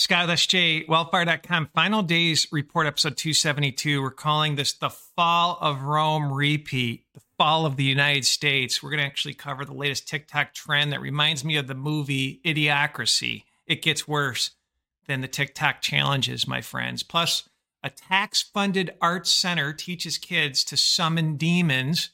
Scott SJ, wellfire.com, final days report episode 272. We're calling this the fall of Rome repeat, the fall of the United States. We're going to actually cover the latest TikTok trend that reminds me of the movie Idiocracy. It gets worse than the TikTok challenges, my friends. Plus, a tax funded arts center teaches kids to summon demons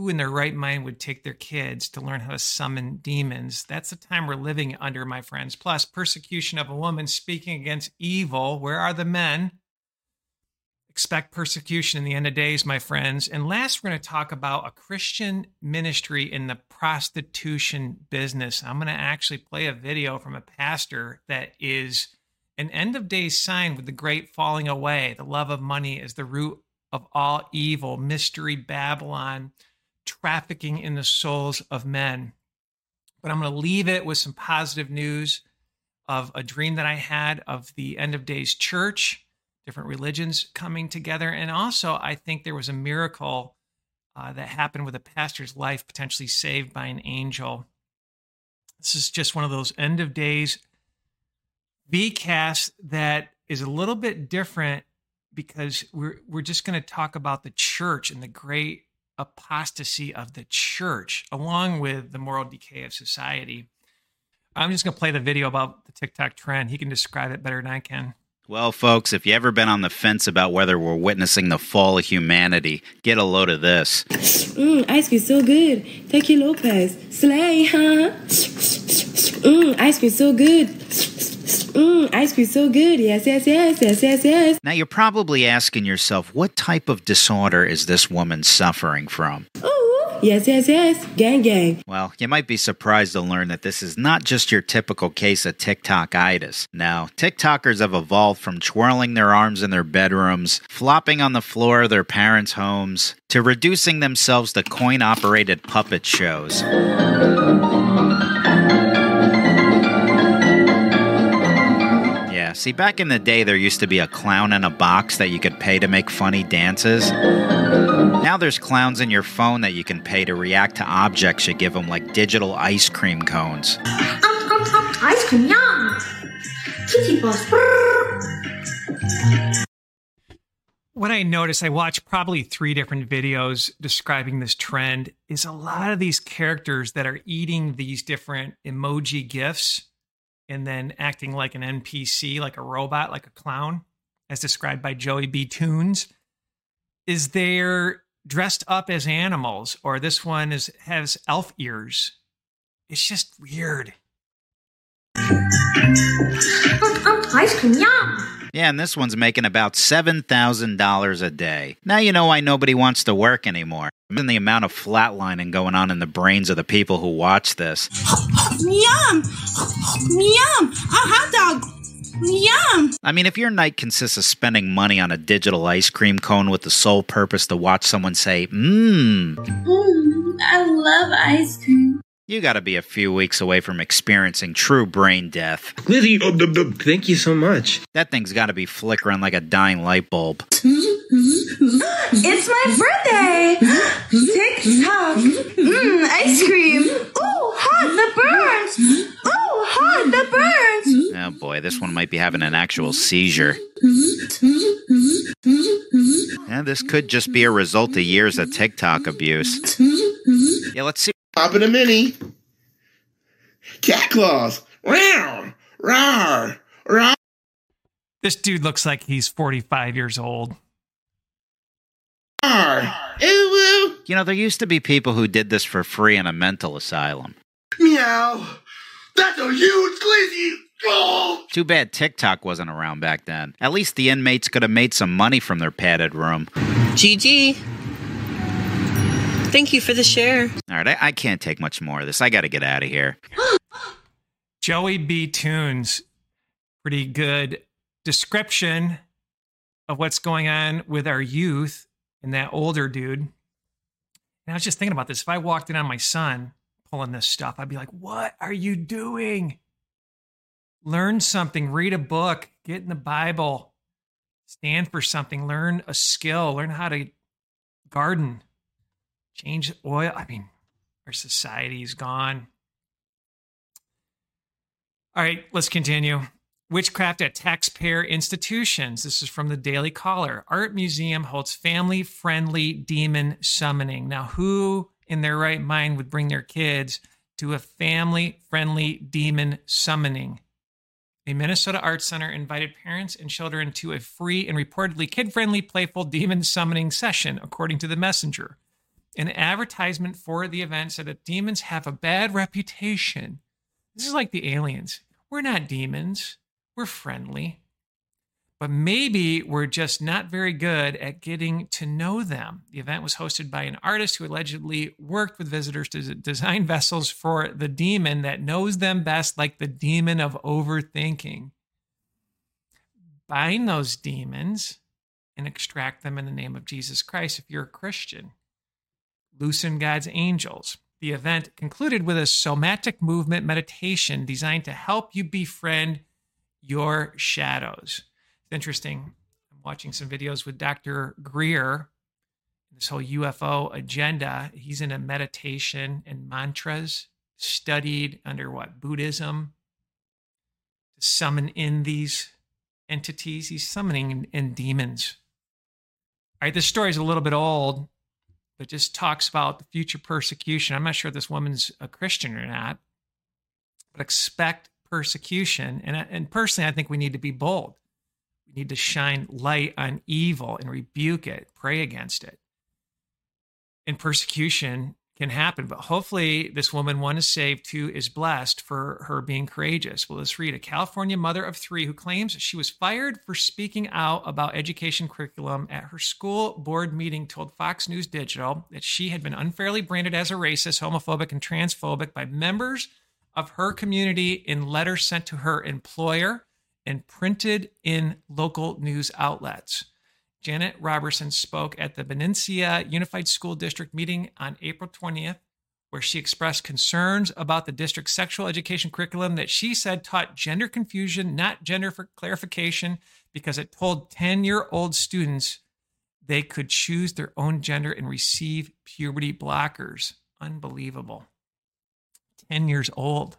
who in their right mind would take their kids to learn how to summon demons? That's the time we're living under, my friends. Plus, persecution of a woman speaking against evil. Where are the men? Expect persecution in the end of days, my friends. And last, we're going to talk about a Christian ministry in the prostitution business. I'm going to actually play a video from a pastor that is an end of days sign with the great falling away. The love of money is the root of all evil, mystery Babylon trafficking in the souls of men. But I'm going to leave it with some positive news of a dream that I had of the end of days church, different religions coming together. And also, I think there was a miracle uh, that happened with a pastor's life, potentially saved by an angel. This is just one of those end of days VCast that is a little bit different because we're we're just going to talk about the church and the great apostasy of the church, along with the moral decay of society. I'm just going to play the video about the TikTok trend. He can describe it better than I can. Well, folks, if you ever been on the fence about whether we're witnessing the fall of humanity, get a load of this. Mmm, ice cream so good. Thank you, Lopez. Slay, huh? Mmm, ice cream so good. Mmm, ice cream so good. Yes, yes, yes, yes, yes, yes. Now, you're probably asking yourself, what type of disorder is this woman suffering from? Ooh, yes, yes, yes. Gang, gang. Well, you might be surprised to learn that this is not just your typical case of TikTokitis. Now, TikTokers have evolved from twirling their arms in their bedrooms, flopping on the floor of their parents' homes, to reducing themselves to coin operated puppet shows. Yeah, see, back in the day, there used to be a clown in a box that you could pay to make funny dances. Now there's clowns in your phone that you can pay to react to objects you give them, like digital ice cream cones. Ice cream, yum! Kitty bus. What I noticed, I watched probably three different videos describing this trend, is a lot of these characters that are eating these different emoji gifs and then acting like an NPC, like a robot, like a clown, as described by Joey B. Tunes, is they're dressed up as animals, or this one is has elf ears. It's just weird. Ice cream, yum! Yeah, and this one's making about $7,000 a day. Now you know why nobody wants to work anymore. And the amount of flatlining going on in the brains of the people who watch this. Yum! Yum! A hot dog! Yum! I mean, if your night consists of spending money on a digital ice cream cone with the sole purpose to watch someone say, mmm, Mmm, I love ice cream. You gotta be a few weeks away from experiencing true brain death. Lizzie, oh, b- b- thank you so much. That thing's gotta be flickering like a dying light bulb. It's my birthday! Tick tock! Mmm, ice cream! Ooh, hot, the burns! Ooh, hot, the burns! Oh boy, this one might be having an actual seizure. Yeah, this could just be a result of years of TikTok abuse. Yeah, let's see. Pop in a mini. Cat claws. Round. Rawr. Rawr. This dude looks like he's 45 years old. Ooh woo. You know, there used to be people who did this for free in a mental asylum. Meow. That's a huge glizzy. Oh. Too bad TikTok wasn't around back then. At least the inmates could have made some money from their padded room. GG. Thank you for the share. All right, I, I can't take much more of this. I got to get out of here. Joey B. Tunes, pretty good description of what's going on with our youth and that older dude. And I was just thinking about this. If I walked in on my son pulling this stuff, I'd be like, what are you doing? Learn something, read a book, get in the Bible, stand for something, learn a skill, learn how to garden, change oil. I mean, our society's gone. All right, let's continue. Witchcraft at taxpayer institutions. This is from the Daily Caller. Art Museum holds family friendly demon summoning. Now, who in their right mind would bring their kids to a family friendly demon summoning? A Minnesota Art Center invited parents and children to a free and reportedly kid friendly, playful demon summoning session, according to the messenger. An advertisement for the event said that demons have a bad reputation. This is like the aliens. We're not demons we're friendly, but maybe we're just not very good at getting to know them. The event was hosted by an artist who allegedly worked with visitors to design vessels for the demon that knows them best, like the demon of overthinking. Bind those demons and extract them in the name of Jesus Christ if you're a Christian. Loosen God's angels. The event concluded with a somatic movement meditation designed to help you befriend your shadows. It's interesting. I'm watching some videos with Dr. Greer, this whole UFO agenda. He's in a meditation and mantras studied under what? Buddhism to summon in these entities. He's summoning in, in demons. All right, this story is a little bit old, but just talks about the future persecution. I'm not sure this woman's a Christian or not, but expect persecution. And, and personally, I think we need to be bold. We need to shine light on evil and rebuke it, pray against it. And persecution can happen, but hopefully, this woman, one is saved, two is blessed for her being courageous. Well, let's read a California mother of three who claims she was fired for speaking out about education curriculum at her school board meeting told Fox News Digital that she had been unfairly branded as a racist, homophobic, and transphobic by members of her community in letters sent to her employer and printed in local news outlets. Janet Robertson spoke at the Benicia Unified School District meeting on April 20th, where she expressed concerns about the district's sexual education curriculum that she said taught gender confusion, not gender for clarification, because it told 10 year old students they could choose their own gender and receive puberty blockers. Unbelievable. 10 years old.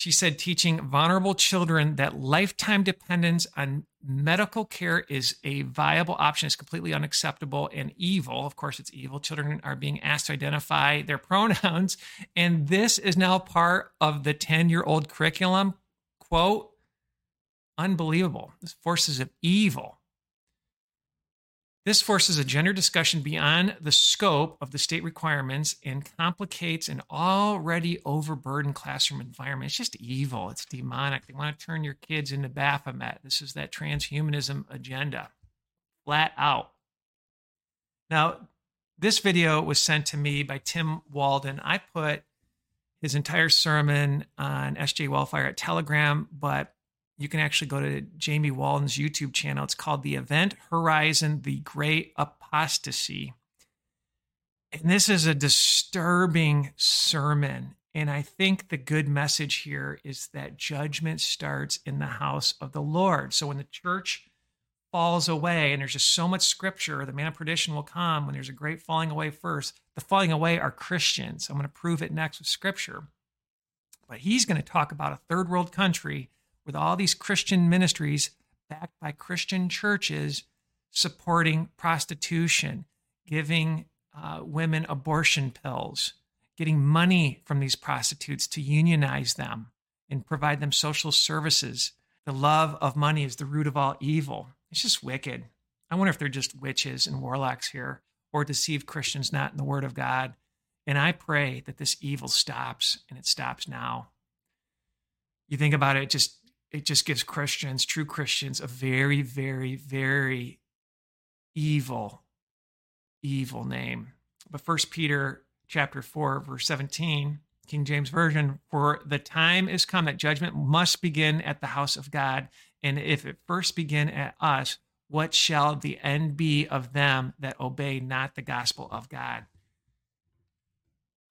She said teaching vulnerable children that lifetime dependence on medical care is a viable option is completely unacceptable and evil. Of course, it's evil. Children are being asked to identify their pronouns. And this is now part of the 10 year old curriculum. Quote, unbelievable. This forces of evil. This forces a gender discussion beyond the scope of the state requirements and complicates an already overburdened classroom environment. It's just evil. It's demonic. They want to turn your kids into Baphomet. This is that transhumanism agenda, flat out. Now, this video was sent to me by Tim Walden. I put his entire sermon on SJ Wellfire at Telegram, but you can actually go to Jamie Walden's YouTube channel. It's called The Event Horizon The Great Apostasy. And this is a disturbing sermon. And I think the good message here is that judgment starts in the house of the Lord. So when the church falls away, and there's just so much scripture, the man of perdition will come when there's a great falling away first. The falling away are Christians. I'm going to prove it next with scripture. But he's going to talk about a third world country with all these Christian ministries backed by Christian churches supporting prostitution, giving uh, women abortion pills, getting money from these prostitutes to unionize them and provide them social services. The love of money is the root of all evil. It's just wicked. I wonder if they're just witches and warlocks here or deceive Christians not in the word of God. And I pray that this evil stops and it stops now. You think about it, just it just gives Christians, true Christians, a very, very, very evil, evil name. But First Peter chapter 4, verse 17, King James Version, for the time is come that judgment must begin at the house of God. And if it first begin at us, what shall the end be of them that obey not the gospel of God?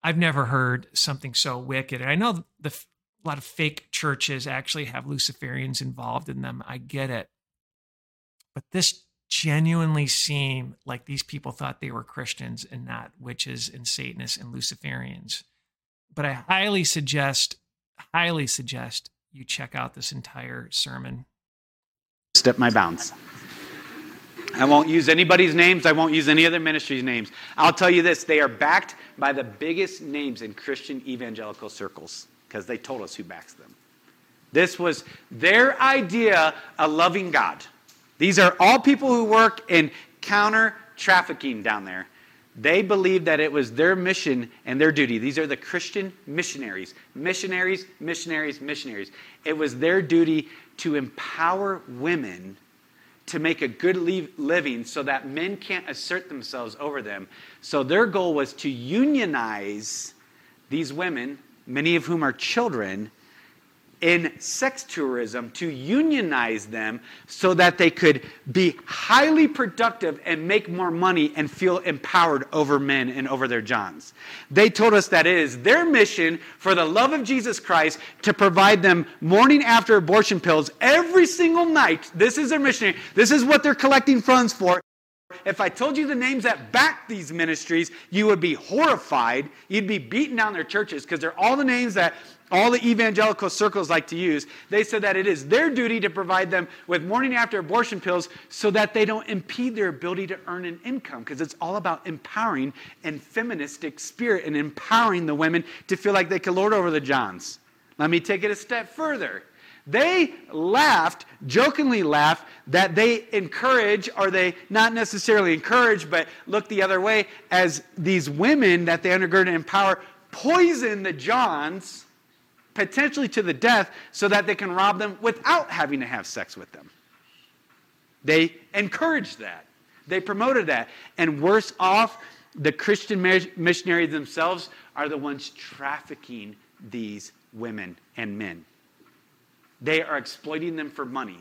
I've never heard something so wicked. And I know the a lot of fake churches actually have Luciferians involved in them. I get it. But this genuinely seemed like these people thought they were Christians and not witches and Satanists and Luciferians. But I highly suggest, highly suggest you check out this entire sermon. Step my bounds. I won't use anybody's names. I won't use any other ministry's names. I'll tell you this they are backed by the biggest names in Christian evangelical circles because they told us who backs them. This was their idea of loving God. These are all people who work in counter trafficking down there. They believed that it was their mission and their duty. These are the Christian missionaries. Missionaries, missionaries, missionaries. It was their duty to empower women to make a good living so that men can't assert themselves over them. So their goal was to unionize these women, many of whom are children, in sex tourism to unionize them so that they could be highly productive and make more money and feel empowered over men and over their Johns. They told us that it is their mission for the love of Jesus Christ to provide them morning after abortion pills every single night. This is their mission. This is what they're collecting funds for. If I told you the names that back these ministries, you would be horrified. You'd be beating down their churches because they're all the names that all the evangelical circles like to use. They said that it is their duty to provide them with morning after abortion pills so that they don't impede their ability to earn an income because it's all about empowering and feministic spirit and empowering the women to feel like they can lord over the Johns. Let me take it a step further. They laughed, jokingly laughed, that they encourage, or they not necessarily encourage, but look the other way, as these women that they undergird and empower poison the Johns, potentially to the death, so that they can rob them without having to have sex with them. They encouraged that. They promoted that. And worse off, the Christian missionaries themselves are the ones trafficking these women and men. They are exploiting them for money.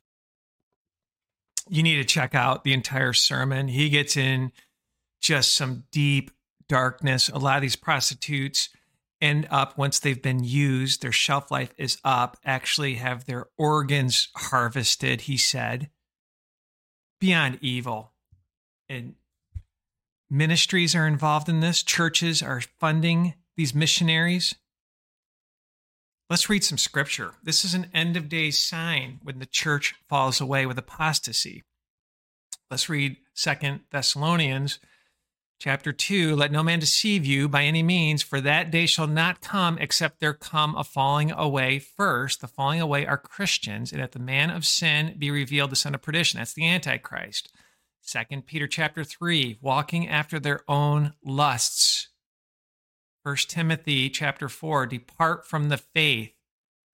You need to check out the entire sermon. He gets in just some deep darkness. A lot of these prostitutes end up, once they've been used, their shelf life is up, actually have their organs harvested, he said. Beyond evil. And ministries are involved in this, churches are funding these missionaries. Let's read some scripture. This is an end of days sign when the church falls away with apostasy. Let's read Second Thessalonians chapter 2 Let no man deceive you by any means, for that day shall not come except there come a falling away first. The falling away are Christians, and if the man of sin be revealed, the son of perdition. That's the Antichrist. Second Peter chapter 3 Walking after their own lusts. First Timothy chapter 4, depart from the faith.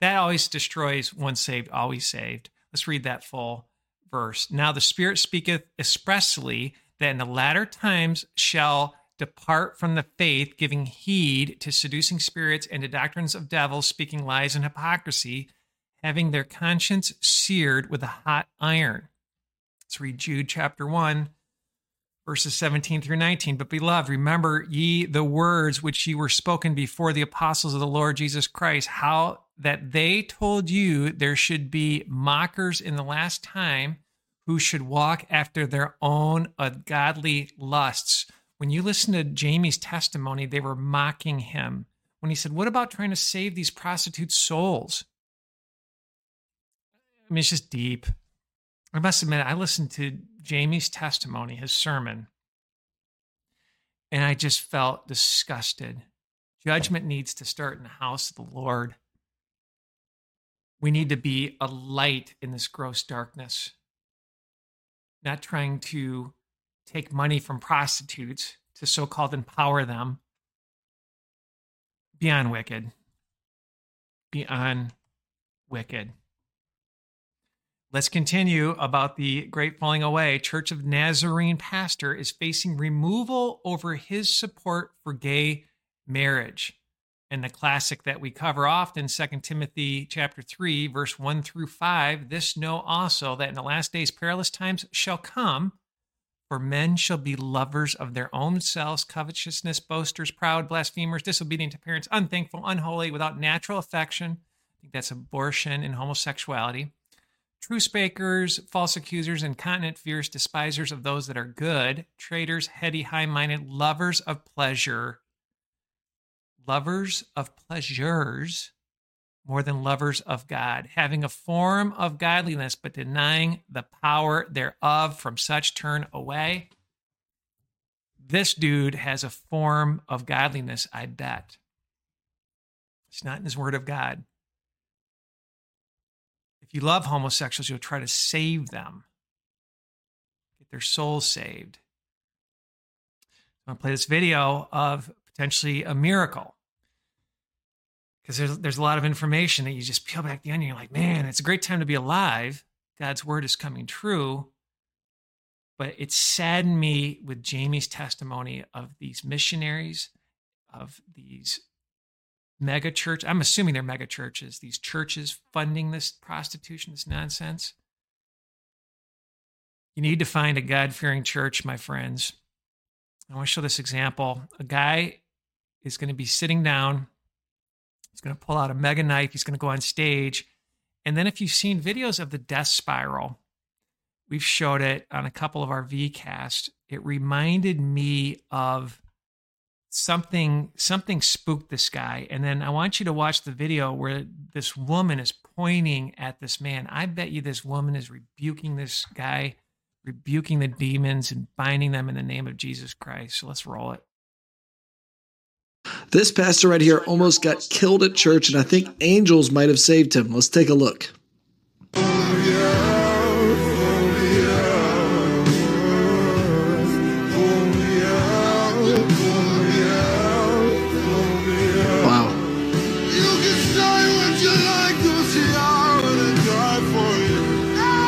That always destroys once saved, always saved. Let's read that full verse. Now the Spirit speaketh expressly that in the latter times shall depart from the faith, giving heed to seducing spirits and to doctrines of devils, speaking lies and hypocrisy, having their conscience seared with a hot iron. Let's read Jude chapter 1, verses 17 through 19. But beloved, remember ye the words which ye were spoken before the apostles of the Lord Jesus Christ, how that they told you there should be mockers in the last time who should walk after their own ungodly lusts. When you listen to Jamie's testimony, they were mocking him when he said, What about trying to save these prostitutes' souls? I mean, it's just deep. I must admit, I listened to Jamie's testimony, his sermon, and I just felt disgusted. Judgment needs to start in the house of the Lord. We need to be a light in this gross darkness, not trying to take money from prostitutes to so called empower them. Beyond wicked. Beyond wicked. Let's continue about the great falling away. Church of Nazarene pastor is facing removal over his support for gay marriage. And the classic that we cover often, 2 Timothy chapter 3, verse 1 through 5, this know also that in the last days perilous times shall come, for men shall be lovers of their own selves, covetousness, boasters, proud, blasphemers, disobedient to parents, unthankful, unholy, without natural affection. I think that's abortion and homosexuality truce breakers, false accusers, incontinent, fierce, despisers of those that are good, traitors, heady, high minded, lovers of pleasure, lovers of pleasures more than lovers of God, having a form of godliness, but denying the power thereof, from such turn away. This dude has a form of godliness, I bet. It's not in his word of God. You love homosexuals, you'll try to save them, get their souls saved. I'm going to play this video of potentially a miracle because there's, there's a lot of information that you just peel back the onion. You're like, man, it's a great time to be alive. God's word is coming true. But it saddened me with Jamie's testimony of these missionaries, of these mega church. I'm assuming they're mega churches, these churches funding this prostitution, this nonsense. You need to find a God fearing church, my friends. I want to show this example. A guy is going to be sitting down. He's going to pull out a mega knife. He's going to go on stage. And then, if you've seen videos of the death spiral, we've showed it on a couple of our VCast. It reminded me of something something spooked this guy. And then i want you to watch the video where this woman is pointing at this man. I bet you this woman is rebuking this guy rebuking the demons and binding them in the name of jesus christ. So let's roll it. This pastor right here almost got killed at church and i think angels might have saved him. Let's take a look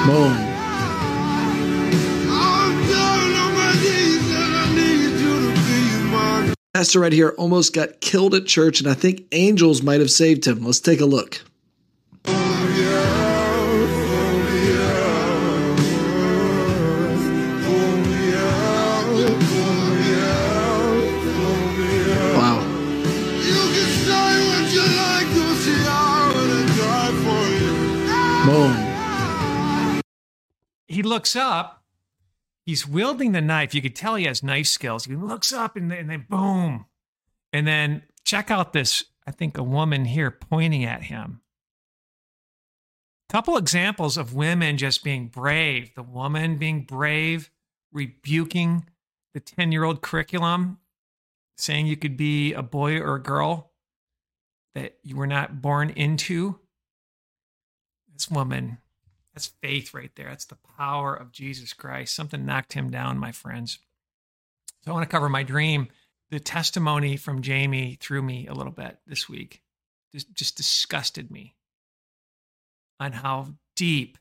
Boom. Pastor right here almost got killed at church, and I think angels might have saved him. Let's take a look. He looks up he's wielding the knife. You could tell he has knife skills. He looks up and then, and then boom. And then check out this i think a woman here pointing at him. Couple examples of women just being brave. The woman being brave rebuking the 10 year old curriculum saying you could be a boy or a girl that you were not born into. This woman that's faith right there. That's the power of jesus christ. Something knocked him down my friends. So i want to cover my dream the testimony from jamie threw me a little bit this week. Just, just disgusted me. On how deep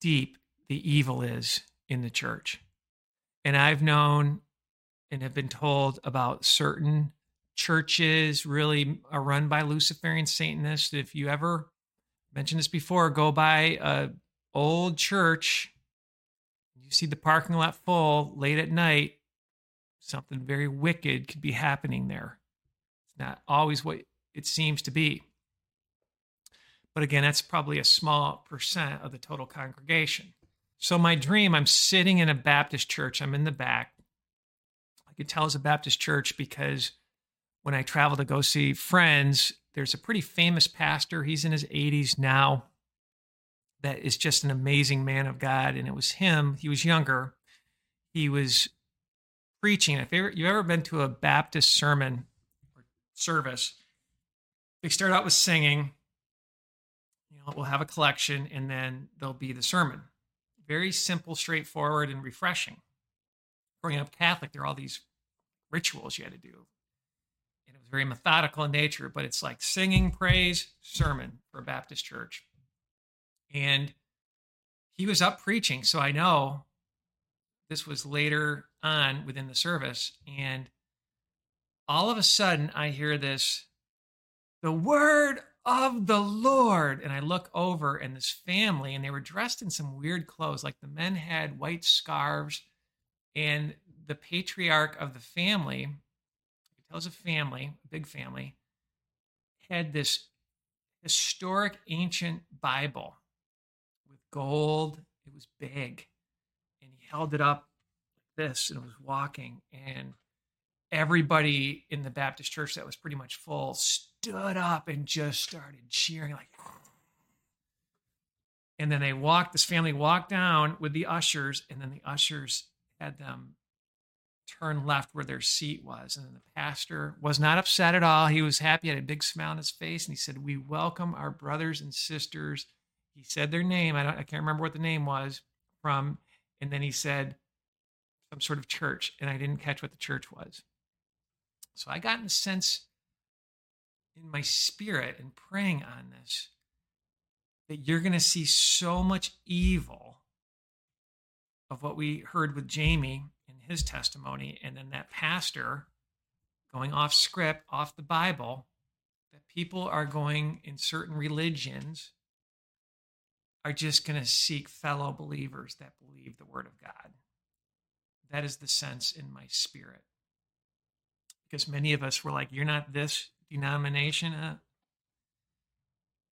deep the evil is in the church. And i've known and have been told about certain churches really are run by luciferian satanists. If you ever mentioned this before go by a old church. You see the parking lot full late at night. Something very wicked could be happening there. It's not always what it seems to be. But again that's probably a small percent of the total congregation. So my dream i'm sitting in a baptist church. I'm in the back. I could tell it's a baptist church because when i travel to go see friends there's a pretty famous pastor. He's in his 80s now. That is just an amazing man of God. And it was him. He was younger. He was preaching. If you've ever been to a Baptist sermon or service, they start out with singing. You know, we'll have a collection, and then there'll be the sermon. Very simple, straightforward, and refreshing. Growing up Catholic, there are all these rituals you had to do very methodical in nature, but it's like singing praise sermon for a Baptist church. And he was up preaching. So I know this was later on within the service. And all of a sudden, I hear this the word of the Lord. And I look over, and this family, and they were dressed in some weird clothes. Like the men had white scarves, and the patriarch of the family was a family, a big family, had this historic ancient Bible with gold. It was big. And he held it up like this and it was walking. And everybody in the Baptist church that was pretty much full stood up and just started cheering like and then they walked this family walked down with the ushers and then the ushers had them turn left where their seat was. And the pastor was not upset at all. He was happy. Had a big smile on his face. And he said we welcome our brothers and sisters. He said their name. I, don't, I can't remember what the name was from. And then he said some sort of church. And i didn't catch what the church was. So i got in a sense in my spirit and praying on this that you're going to see so much evil of what we heard with Jamie his testimony, and then that pastor going off script, off the Bible, that people are going in certain religions are just going to seek fellow believers that believe the word of God. That is the sense in my spirit. Because many of us were like, You're not this denomination. Uh,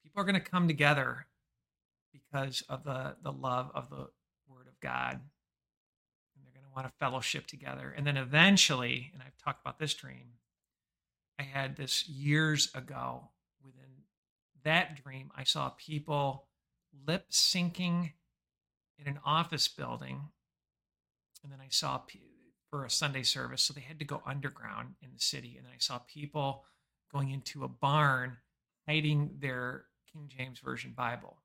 people are going to come together because of the, the love of the word of God. And they're going to want to fellowship together. And then eventually, and I've talked about this dream, I had this years ago. Within that dream, I saw people lip syncing in an office building. And then I saw for a Sunday service, so they had to go underground in the city. And then I saw people going into a barn hiding their King James Version Bible.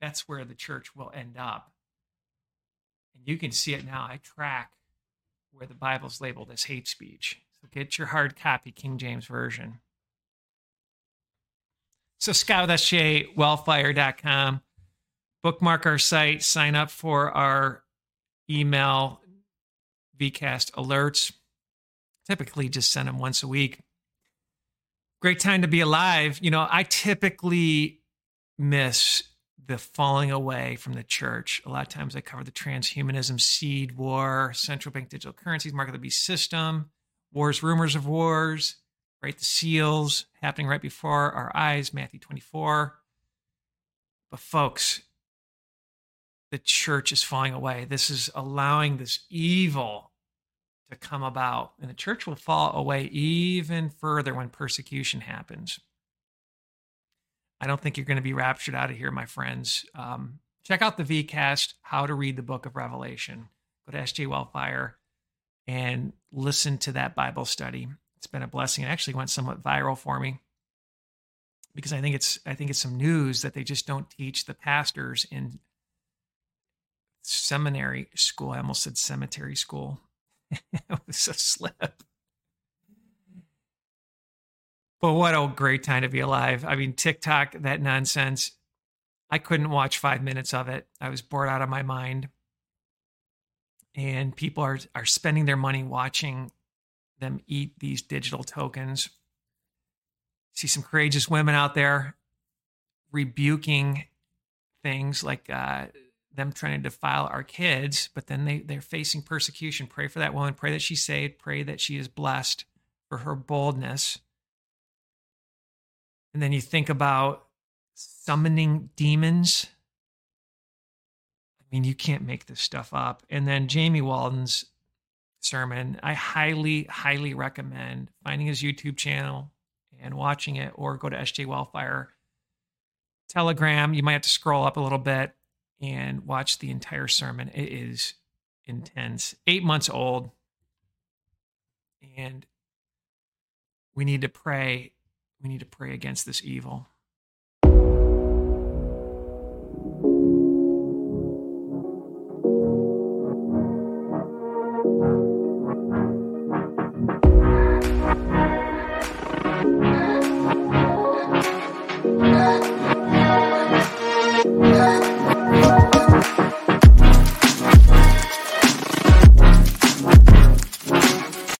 That's where the church will end up. And you can see it now. I track where the Bible's labeled as hate speech. So get your hard copy King James Version. So scout wellfire.com. Bookmark our site, sign up for our email VCast alerts. Typically just send them once a week. Great time to be alive. You know, I typically miss the falling away from the church. A lot of times I cover the transhumanism seed war, central bank digital currencies, market beast system, wars, rumors of wars, right? The seals happening right before our eyes, Matthew 24. But folks, the church is falling away. This is allowing this evil to come about, and the church will fall away even further when persecution happens. I don't think you're going to be raptured out of here, my friends. Um, check out the VCast, How to Read the Book of Revelation. Go to SJ Wellfire and listen to that Bible study. It's been a blessing. It actually went somewhat viral for me because I think it's I think it's some news that they just don't teach the pastors in seminary school. I almost said cemetery school. it was a slip. But what a great time to be alive. I mean, TikTok, that nonsense. I couldn't watch five minutes of it. I was bored out of my mind. And people are, are spending their money watching them eat these digital tokens. See some courageous women out there rebuking things like uh, them trying to defile our kids, but then they, they're facing persecution. Pray for that woman. Pray that she's saved. Pray that she is blessed for her boldness and then you think about summoning demons. I mean, you can't make this stuff up. And then Jamie Walden's sermon, I highly, highly recommend finding his YouTube channel and watching it, or go to SJ Wellfire Telegram. You might have to scroll up a little bit and watch the entire sermon. It is intense. Eight months old. And we need to pray we need to pray against this evil.